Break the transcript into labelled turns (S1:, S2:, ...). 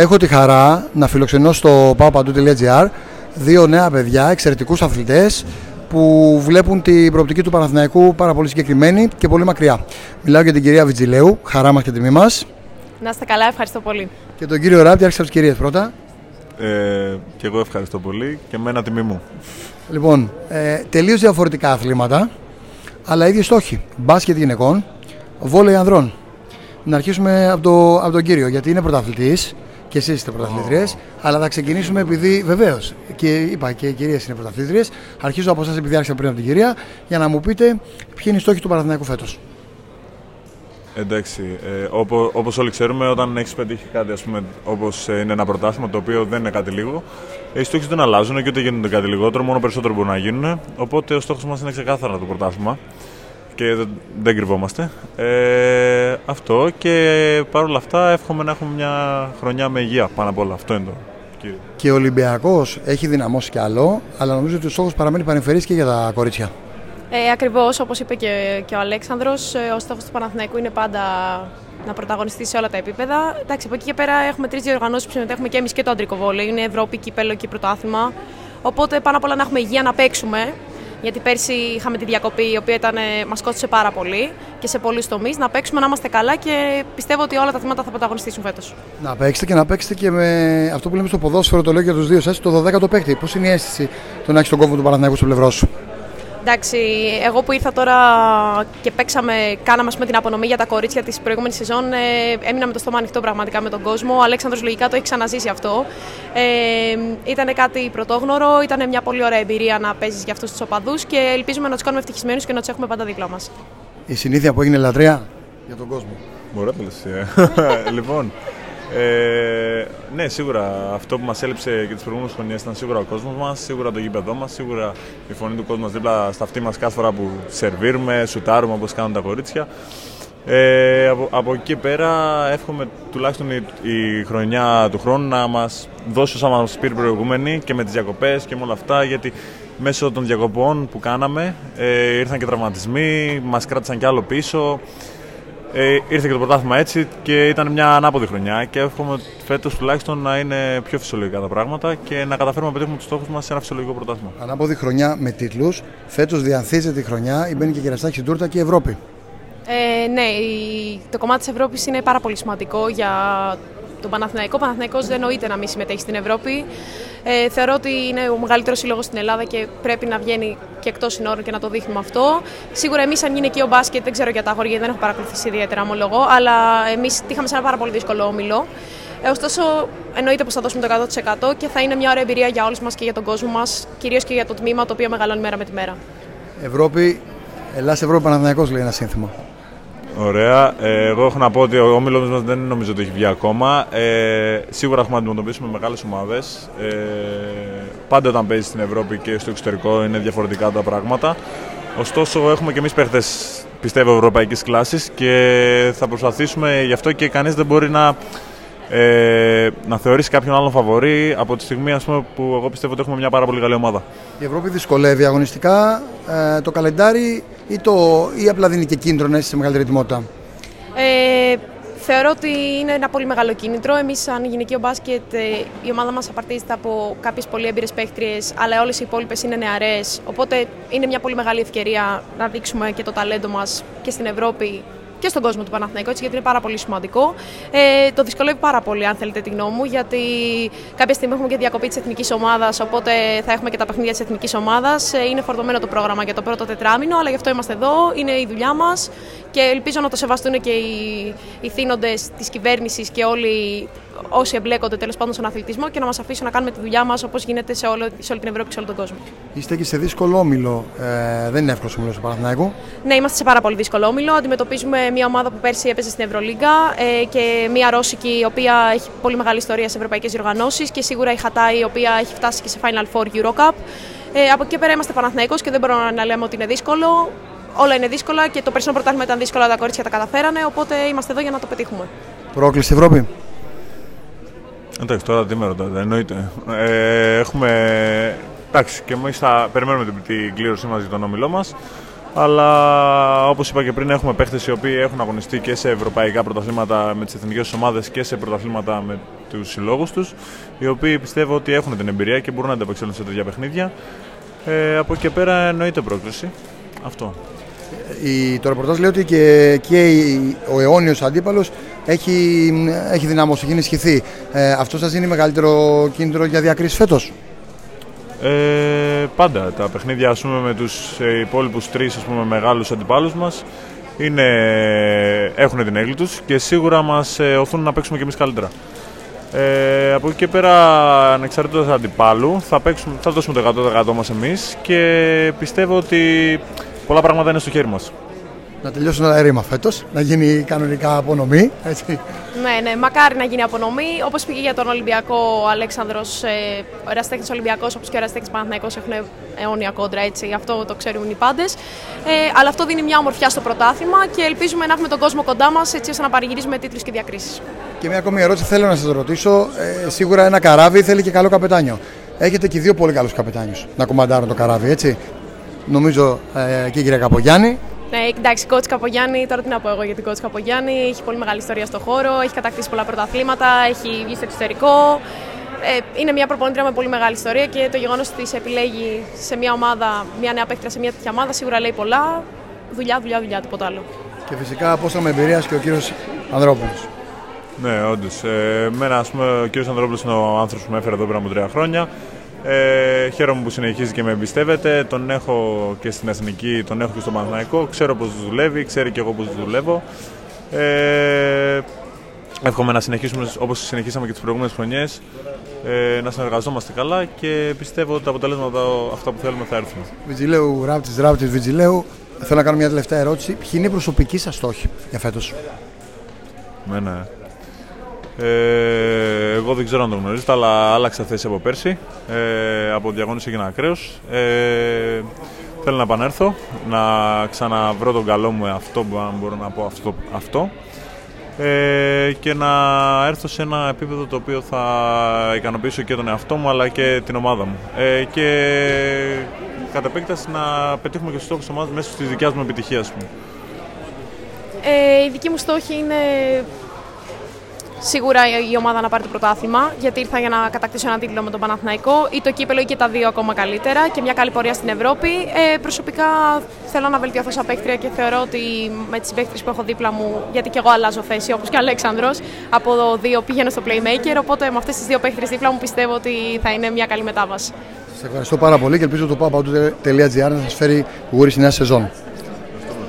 S1: Έχω τη χαρά να φιλοξενώ στο paopandou.gr δύο νέα παιδιά, εξαιρετικούς αθλητές που βλέπουν την προοπτική του Παναθηναϊκού πάρα πολύ συγκεκριμένη και πολύ μακριά. Μιλάω για την κυρία Βιτζιλέου, χαρά μας και τιμή μας.
S2: Να είστε καλά, ευχαριστώ πολύ.
S1: Και τον κύριο Ράπτη, άρχισα από τις κυρίες πρώτα.
S3: Ε, και εγώ ευχαριστώ πολύ και με ένα τιμή μου.
S1: Λοιπόν, ε, τελείως διαφορετικά αθλήματα, αλλά ίδιοι στόχοι. Μπάσκετ γυναικών, βόλεϊ ανδρών. Να αρχίσουμε από, το, από τον κύριο, γιατί είναι πρωταθλητής και εσείς είστε πρωταθλήτριε. Αλλά θα ξεκινήσουμε επειδή βεβαίως και είπα και οι κυρίε είναι πρωταθλήτριε. Αρχίζω από εσάς επειδή άρχισα πριν από την κυρία για να μου πείτε ποιοι είναι οι στόχοι του Παναθηναϊκού φέτος.
S3: Εντάξει, ε, όπω, όπως όλοι ξέρουμε, όταν έχεις πετύχει κάτι, ας πούμε, όπως ε, είναι ένα πρωτάθλημα, το οποίο δεν είναι κάτι λίγο, οι στόχοι δεν αλλάζουν και ούτε γίνονται κάτι λιγότερο, μόνο περισσότερο μπορούν να γίνουν. Οπότε ο στόχος μας είναι ξεκάθαρα το πρωτάθλημα και δεν, δεν κρυβόμαστε. Ε, αυτό και παρόλα αυτά εύχομαι να έχουμε μια χρονιά με υγεία πάνω απ' όλα. Αυτό είναι το κύριο.
S1: Και ο Ολυμπιακός έχει δυναμώσει κι άλλο, αλλά νομίζω ότι ο στόχος παραμένει παρεμφερή και για τα κορίτσια.
S2: Ε, Ακριβώς όπως είπε και, και ο Αλέξανδρος, ε, ο στόχος του Παναθηναϊκού είναι πάντα να πρωταγωνιστεί σε όλα τα επίπεδα. Εντάξει, από εκεί και πέρα έχουμε τρεις διοργανώσεις που συμμετέχουμε και εμείς και το αντρικό βόλεϊ. Είναι Ευρώπη, κύπελο και πρωτάθλημα. Οπότε πάνω απ' όλα να έχουμε υγεία να παίξουμε γιατί πέρσι είχαμε τη διακοπή η οποία ήταν, ε, μας κόστησε πάρα πολύ και σε πολλούς τομείς. Να παίξουμε, να είμαστε καλά και πιστεύω ότι όλα τα θύματα θα πρωταγωνιστήσουν φέτος.
S1: Να παίξετε και να παίξετε και με αυτό που λέμε στο ποδόσφαιρο, το λέω για τους δύο σας, το 12ο παίκτη. Πώς είναι η αίσθηση το να έχεις τον κόμβο του Παναθηναϊκού στο πλευρό σου;
S2: Εντάξει, εγώ που ήρθα τώρα και παίξαμε, κάναμε πούμε, την απονομή για τα κορίτσια της προηγούμενης σεζόν, ε, έμεινα με το στόμα ανοιχτό πραγματικά με τον κόσμο. Ο Αλέξανδρος λογικά το έχει ξαναζήσει αυτό. Ε, ήταν κάτι πρωτόγνωρο, ήταν μια πολύ ωραία εμπειρία να παίζεις για αυτούς τους οπαδούς και ελπίζουμε να τους κάνουμε ευτυχισμένους και να τους έχουμε πάντα δίπλα μας.
S1: Η συνήθεια που έγινε λατρεία για τον κόσμο.
S3: Μπορεί να Λοιπόν, ε, ναι, σίγουρα αυτό που μας έλειψε και τις προηγούμενες χρονιές ήταν σίγουρα ο κόσμος μας, σίγουρα το γήπεδό μας, σίγουρα η φωνή του κόσμου δίπλα στα αυτή μας κάθε φορά που σερβίρουμε, σουτάρουμε όπως κάνουν τα κορίτσια. Ε, από, από εκεί πέρα εύχομαι τουλάχιστον η, η χρονιά του χρόνου να μας δώσει όσα μας πήρε προηγούμενη και με τις διακοπές και με όλα αυτά γιατί μέσω των διακοπών που κάναμε ε, ήρθαν και τραυματισμοί, μας κράτησαν κι άλλο πίσω ε, ήρθε και το πρωτάθλημα έτσι και ήταν μια ανάποδη χρονιά και εύχομαι φέτος τουλάχιστον να είναι πιο φυσιολογικά τα πράγματα και να καταφέρουμε να πετύχουμε τους στόχους μας σε ένα φυσιολογικό πρωτάθλημα.
S1: Ανάποδη χρονιά με τίτλους. Φέτος διανθίζεται η χρονιά, η μπαίνει και κεραστάκι στην τούρτα και η Ευρώπη.
S2: Ε, ναι, το κομμάτι της Ευρώπης είναι πάρα πολύ σημαντικό για τον Παναθηναϊκό. Ο Παναθηναϊκός δεν νοείται να μην συμμετέχει στην Ευρώπη. Ε, θεωρώ ότι είναι ο μεγαλύτερος σύλλογος στην Ελλάδα και πρέπει να βγαίνει και εκτός συνόρων και να το δείχνουμε αυτό. Σίγουρα εμείς, αν γυναικείο μπάσκετ, δεν ξέρω για τα αγόρια, δεν έχω παρακολουθήσει ιδιαίτερα, ομολογώ, αλλά εμείς τύχαμε σε ένα πάρα πολύ δύσκολο όμιλο. Ε, ωστόσο, εννοείται πως θα δώσουμε το 100% και θα είναι μια ωραία εμπειρία για όλους μας και για τον κόσμο μας, κυρίως και για το τμήμα το οποίο μεγαλώνει μέρα με τη μέρα.
S1: Ευρώπη, Ελλάς Ευρώπη Παναθηναϊκός λέει ένα σύνθημα.
S3: Ωραία. Ε, εγώ έχω να πω ότι ο όμιλο μας δεν νομίζω ότι έχει βγει ακόμα. Ε, σίγουρα έχουμε να αντιμετωπίσουμε μεγάλες ομάδες. Ε, πάντα όταν παίζεις στην Ευρώπη και στο εξωτερικό είναι διαφορετικά τα πράγματα. Ωστόσο, έχουμε και εμείς παίχτες πιστεύω ευρωπαϊκής κλάσης και θα προσπαθήσουμε γι' αυτό και κανείς δεν μπορεί να, ε, να θεωρήσει κάποιον άλλον φαβορή από τη στιγμή ας πούμε, που εγώ πιστεύω ότι έχουμε μια πάρα πολύ καλή ομάδα.
S1: Η Ευρώπη δυσκολεύει αγωνιστικά ε, το καλεντάρι ή, το, ή απλά δίνει και κίνητρο να είσαι σε μεγαλύτερη ετοιμότητα;
S2: Ε, θεωρώ ότι είναι ένα πολύ μεγάλο κίνητρο. Εμείς, σαν γυναικείο μπάσκετ, ε, η ομάδα μας απαρτίζεται από κάποιες πολύ έμπειρες παίχτριες, αλλά όλες οι υπόλοιπες είναι νεαρές. Οπότε είναι μια πολύ μεγάλη ευκαιρία να δείξουμε και το ταλέντο μας και στην Ευρώπη και στον κόσμο του Παναθηναϊκού, έτσι, γιατί είναι πάρα πολύ σημαντικό. Ε, το δυσκολεύει πάρα πολύ, αν θέλετε τη γνώμη μου, γιατί κάποια στιγμή έχουμε και διακοπή της εθνικής ομάδας, οπότε θα έχουμε και τα παιχνίδια της εθνικής ομάδας. Ε, είναι φορτωμένο το πρόγραμμα για το πρώτο τετράμινο, αλλά γι' αυτό είμαστε εδώ, είναι η δουλειά μας και ελπίζω να το σεβαστούν και οι, οι θύνοντες της κυβέρνησης και όλοι όσοι εμπλέκονται τέλος πάντων στον αθλητισμό και να μας αφήσουν να κάνουμε τη δουλειά μας όπως γίνεται σε, όλο, σε όλη την Ευρώπη και σε όλο τον κόσμο.
S1: Είστε και σε δύσκολο όμιλο. Ε, δεν είναι εύκολος όμιλος του Παναθηναϊκού.
S2: Ναι, είμαστε σε πάρα πολύ δύσκολο όμιλο. Αντιμετωπίζουμε μια ομάδα που πέρσι έπαιζε στην Ευρωλίγκα ε, και μια Ρώσικη η οποία έχει πολύ μεγάλη ιστορία σε ευρωπαϊκές διοργανώσεις και σίγουρα η Χατάη η οποία έχει φτάσει και σε Final Four Eurocup. Ε, από εκεί πέρα είμαστε Παναθηναϊκός και δεν μπορούμε να λέμε ότι είναι δύσκολο. Όλα είναι δύσκολα και το περσινό πρωτάθλημα ήταν δύσκολο, τα κορίτσια τα καταφέρανε. Οπότε είμαστε εδώ για να το πετύχουμε.
S1: Πρόκληση Ευρώπη.
S3: Εντάξει, τώρα τι με ρωτάτε, εννοείται. Ε, έχουμε. Εντάξει, και εμείς θα περιμένουμε την, την κλήρωσή μας για τον όμιλό μας. Αλλά όπως είπα και πριν, έχουμε παίχτες οι οποίοι έχουν αγωνιστεί και σε ευρωπαϊκά πρωταθλήματα με τις εθνικές ομάδες και σε πρωταθλήματα με τους συλλόγους τους, οι οποίοι πιστεύω ότι έχουν την εμπειρία και μπορούν να ανταπεξέλθουν σε τέτοια παιχνίδια. Ε, από εκεί και πέρα εννοείται πρόκληση. Αυτό.
S1: Η, το ρεπορτάζ λέει ότι και, και ο αιώνιος αντίπαλος έχει, έχει δυναμώσει, έχει ενισχυθεί. Ε, αυτό σας δίνει μεγαλύτερο κίνητρο για διακρίσεις φέτος;
S3: Ε, πάντα τα παιχνίδια ας πούμε, με τους υπόλοιπους τρεις ας πούμε, μεγάλους αντιπάλους μας είναι, έχουν την έγκλη τους και σίγουρα μας ε, οθούν να παίξουμε και εμείς καλύτερα. Ε, από εκεί και πέρα, ανεξαρτήτως αντιπάλου, θα, παίξουμε, θα δώσουμε το 100% μας εμείς και πιστεύω ότι πολλά πράγματα είναι στο χέρι μας
S1: να τελειώσουν τα ρήμα φέτος, να γίνει κανονικά απονομή. Έτσι.
S2: Ναι, ναι, μακάρι να γίνει απονομή. Όπως πήγε για τον Ολυμπιακό ο Αλέξανδρος, ε, ο Εραστέχνης Ολυμπιακός, όπως και ο Εραστέχνης Παναθυναϊκό έχουν αιώνια κόντρα, έτσι, αυτό το ξέρουν οι πάντες. Ε, αλλά αυτό δίνει μια ομορφιά στο πρωτάθλημα και ελπίζουμε να έχουμε τον κόσμο κοντά μας έτσι ώστε να παρηγυρίζουμε τίτλους και διακρίσεις.
S1: Και μια ακόμη ερώτηση θέλω να σας ρωτήσω. Ε, σίγουρα ένα καράβι θέλει και καλό καπετάνιο. Έχετε και δύο πολύ καλούς καπετάνιους να κομμαντάρουν το καράβι, έτσι. Νομίζω ε, και η κυρία Καπογιάννη
S2: ναι, εντάξει, κότς Καπογιάννη, τώρα τι να πω εγώ για την κότς Καπογιάννη. Έχει πολύ μεγάλη ιστορία στο χώρο, έχει κατακτήσει πολλά πρωταθλήματα, έχει βγει στο εξωτερικό. Ε, είναι μια προπονήτρια με πολύ μεγάλη ιστορία και το γεγονός ότι σε επιλέγει σε μια ομάδα, μια νέα παίκτρια σε μια τέτοια ομάδα, σίγουρα λέει πολλά. Δουλειά, δουλειά, δουλειά, τίποτα άλλο.
S1: Και φυσικά πόσο με εμπειρίας και ο κύριος Ανδρόπουλος.
S3: Ναι, όντως. Ε, μένα, ας πούμε, ο κύριος Ανδρόπουλος είναι ο άνθρωπος που με έφερε εδώ πέρα από τρία χρόνια. Ε, χαίρομαι που συνεχίζει και με εμπιστεύεται. Τον έχω και στην Εθνική, τον έχω και στο Παναθηναϊκό. Ξέρω πώς δουλεύει, ξέρει και εγώ πώς δουλεύω. Ε, εύχομαι να συνεχίσουμε όπως συνεχίσαμε και τις προηγούμενες χρονιές. Ε, να συνεργαζόμαστε καλά και πιστεύω ότι τα αποτελέσματα αυτά που θέλουμε θα έρθουν.
S1: Βιτζιλέου, Ράπτης, Ράπτης, Βιτζιλέου. Θέλω να κάνω μια τελευταία ερώτηση. Ποιοι είναι οι προσωπικοί σας στόχοι για φέτος,
S3: Μένα. Ε, εγώ δεν ξέρω αν το γνωρίζετε, αλλά άλλαξα θέση από πέρσι. Ε, από διαγώνιση έγινα ακραίος. Ε, θέλω να επανέλθω, να ξαναβρω τον καλό μου αυτό, αν μπορώ να πω αυτό, αυτό ε, και να έρθω σε ένα επίπεδο το οποίο θα ικανοποιήσω και τον εαυτό μου αλλά και την ομάδα μου. Ε, και κατ' επέκταση να πετύχουμε και στους στόχους της ομάδας μέσω της δικιάς μου επιτυχίας μου.
S2: Ε, η δική μου στόχη είναι σίγουρα η ομάδα να πάρει το πρωτάθλημα, γιατί ήρθα για να κατακτήσω ένα τίτλο με τον Παναθηναϊκό ή το κύπελο ή και τα δύο ακόμα καλύτερα και μια καλή πορεία στην Ευρώπη. Ε, προσωπικά θέλω να βελτιωθώ σαν παίκτρια και θεωρώ ότι με τις παίκτρε που έχω δίπλα μου, γιατί και εγώ αλλάζω θέση όπως και ο Αλέξανδρος, από δύο πήγαινε στο Playmaker. Οπότε με αυτές τις δύο παίκτρες δίπλα μου πιστεύω ότι θα είναι μια καλή μετάβαση.
S1: Σας ευχαριστώ πάρα πολύ και ελπίζω το papauto.gr να σας φέρει γούρι στη νέα σεζόν.